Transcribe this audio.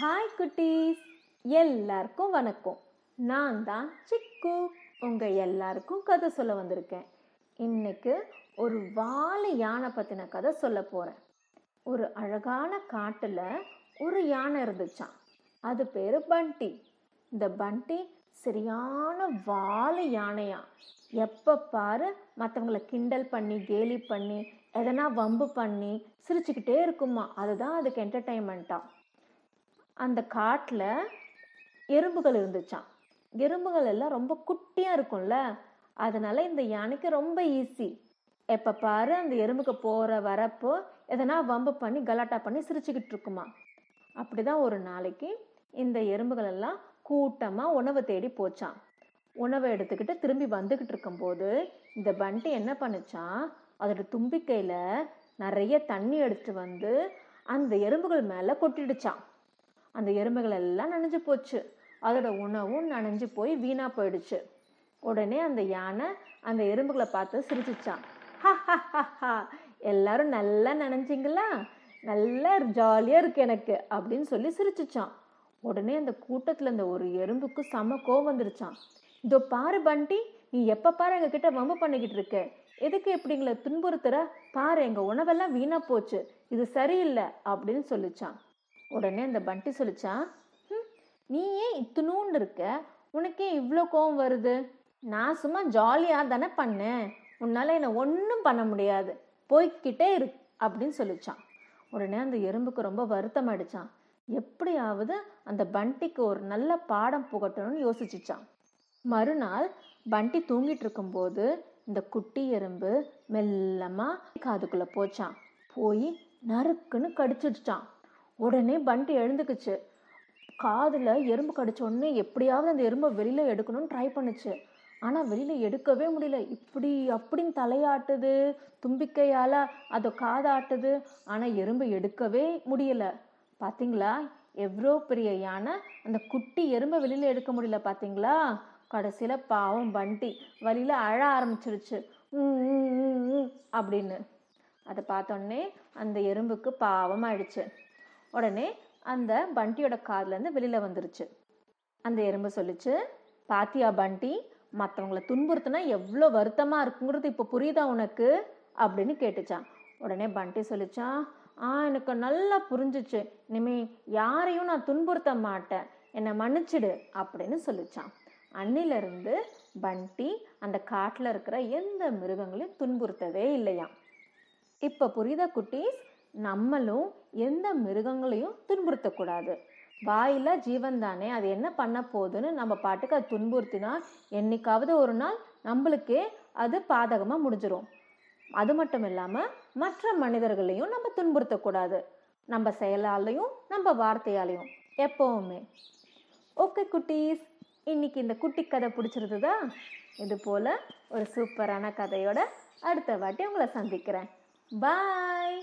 Hi குட்டீஸ். எல்லாருக்கும் வணக்கம். நான் தான் சிக்கு. உங்கள் எல்லாருக்கும் கதை சொல்ல வந்திருக்கேன். இன்னைக்கு ஒரு வாழை யானை பற்றின கதை சொல்ல போகிறேன் ஒரு அழகான காட்டில் ஒரு யானை இருந்துச்சாம். அது பேர் பண்டி. இந்த பண்டி சரியான வாழை யானையா எப்போ பாரு மற்றவங்களை கிண்டல் பண்ணி கேலி பண்ணி எதனா வம்பு பண்ணி சிரிச்சுக்கிட்டே இருக்குமா அதுதான் அதுக்கு என்டர்டைன்மெண்ட்டாக அந்த காட்டில் எறும்புகள் இருந்துச்சாம். எறும்புகள் எல்லாம் ரொம்ப குட்டியாக இருக்கும்ல அதனால இந்த யானைக்கு ரொம்ப ஈஸி எப்போ பாரு அந்த எறும்புக்கு போகிற வரப்போ எதனா வம்பு பண்ணி கலாட்டா பண்ணி சிரிச்சுக்கிட்டு இருக்குமா. அப்படிதான் ஒரு நாளைக்கு இந்த எறும்புகள் எல்லாம் கூட்டமாக உணவை தேடி போச்சான் உணவை எடுத்துக்கிட்டு திரும்பி வந்துக்கிட்டு இருக்கும்போது இந்த பண்டி என்ன பண்ணுச்சான் அதோட தும்பிக்கையில் நிறைய தண்ணி எடுத்துட்டு வந்து அந்த எறும்புகள் மேலே கொட்டிடுச்சான் அந்த எறும்புகள் எல்லாம் நனைஞ்சு போச்சு. அதோட உணவும் நனைஞ்சு போய் வீணா போயிடுச்சு. உடனே அந்த யானை அந்த எறும்புகளை பார்த்து சிரிச்சிச்சான். ஹா எல்லாரும் நல்லா நனைஞ்சிங்களா? நல்லா ஜாலியாக இருக்கு எனக்கு அப்படின்னு சொல்லி சிரிச்சிச்சான். உடனே அந்த கூட்டத்தில் அந்த ஒரு எறும்புக்கு செம கோவம் வந்துருச்சான். இதோ பாரு பண்டி நீ எப்போ பாரு எங்ககிட்ட வம்பு பண்ணிக்கிட்டு இருக்க? எதுக்கு எப்படிங்களை துன்புறுத்துற? பாரு எங்கள் உணவெல்லாம் வீணாக போச்சு. இது சரியில்லை அப்படின்னு சொல்லிச்சான். உடனே அந்த பண்டி சொல்லிச்சான் நீ ஏன் இத்தினூண்டு இருக்க? உனக்கே இவ்வளோ கோவம் வருது. நான் சும்மா ஜாலியாக தானே பண்ணேன். உன்னால் என்னை ஒன்றும் பண்ண முடியாது. போய்க்கிட்டே இரு அப்படின்னு சொல்லிச்சான் உடனே அந்த எறும்புக்கு ரொம்ப வருத்தம் அடிச்சான் எப்படியாவது அந்த பண்டிக்கு ஒரு நல்ல பாடம் புகட்டணும்னு யோசிச்சுச்சான் மறுநாள் பண்டி தூங்கிட்டு இருக்கும்போது இந்த குட்டி எறும்பு மெல்லமாக காதுக்குள்ளே போச்சான் போய் நறுக்குன்னு கடிச்சிடுச்சான் உடனே பண்டி எழுந்துக்குச்சு. காதில் எறும்பு கடிச்ச உடனே எப்படியாவது அந்த எறும்பை வெளியில் எடுக்கணும்னு ட்ரை பண்ணுச்சு. ஆனால் வெளியில் எடுக்கவே முடியல. இப்படி அப்படின்னு தலையாட்டுது தும்பிக்கையால் அதை காதாட்டுது. ஆனால் எறும்பு எடுக்கவே முடியல. பார்த்தீங்களா எவ்வளோ பெரிய யானை. அந்த குட்டி எறும்பை வெளியில் எடுக்க முடியல பார்த்தீங்களா கடைசியில் பாவம் பண்டி வழியில் அழ ஆரம்பிச்சிருச்சு. "உம், அப்படின்னு. அதை பார்த்தோன்னே அந்த எறும்புக்கு பாவம் ஆயிடுச்சு உடனே அந்த பண்டியோட கார்லேருந்து வெளியில் வந்துருச்சு. அந்த எறும்பு சொல்லிச்சு பாத்தியா பண்டி மற்றவங்களை துன்புறுத்தினா எவ்வளோ வருத்தமாக இருக்குங்கிறது இப்போ புரியுதா உனக்கு? அப்படின்னு கேட்டுச்சான். உடனே பண்டி சொல்லிச்சான் ஆ எனக்கு நல்லா புரிஞ்சுச்சு. இனிமே யாரையும் நான் துன்புறுத்த மாட்டேன். என்னை மன்னிச்சிடு அப்படின்னு சொல்லிச்சான். அன்னிலிருந்து பண்டி அந்த காட்டில் இருக்கிற எந்த மிருகங்களையும் துன்புறுத்தவே இல்லையாம். இப்போ புரியுதா குட்டீஸ்? நம்மளும் எந்த மிருகங்களையும் துன்புறுத்தக்கூடாது. வாயில ஜீவன் தானே அது என்ன பண்ண போகுதுன்னு நம்ம பாட்டுக்கு அது துன்புறுத்தினா என்னைக்காவது ஒரு நாள் நம்மளுக்கே அது பாதகமாக முடிஞ்சிடும் அது மட்டும் இல்லாமல் மற்ற மனிதர்களையும் நம்ம துன்புறுத்தக்கூடாது. நம்ம செயலாலையும் நம்ம வார்த்தையாலையும் எப்போவுமே. ஓகே குட்டீஸ். இன்னைக்கு இந்த குட்டி கதை பிடிச்சிருந்ததா? இது போல் ஒரு சூப்பரான கதையோட அடுத்த வாட்டி உங்களை சந்திக்கிறேன். பாய்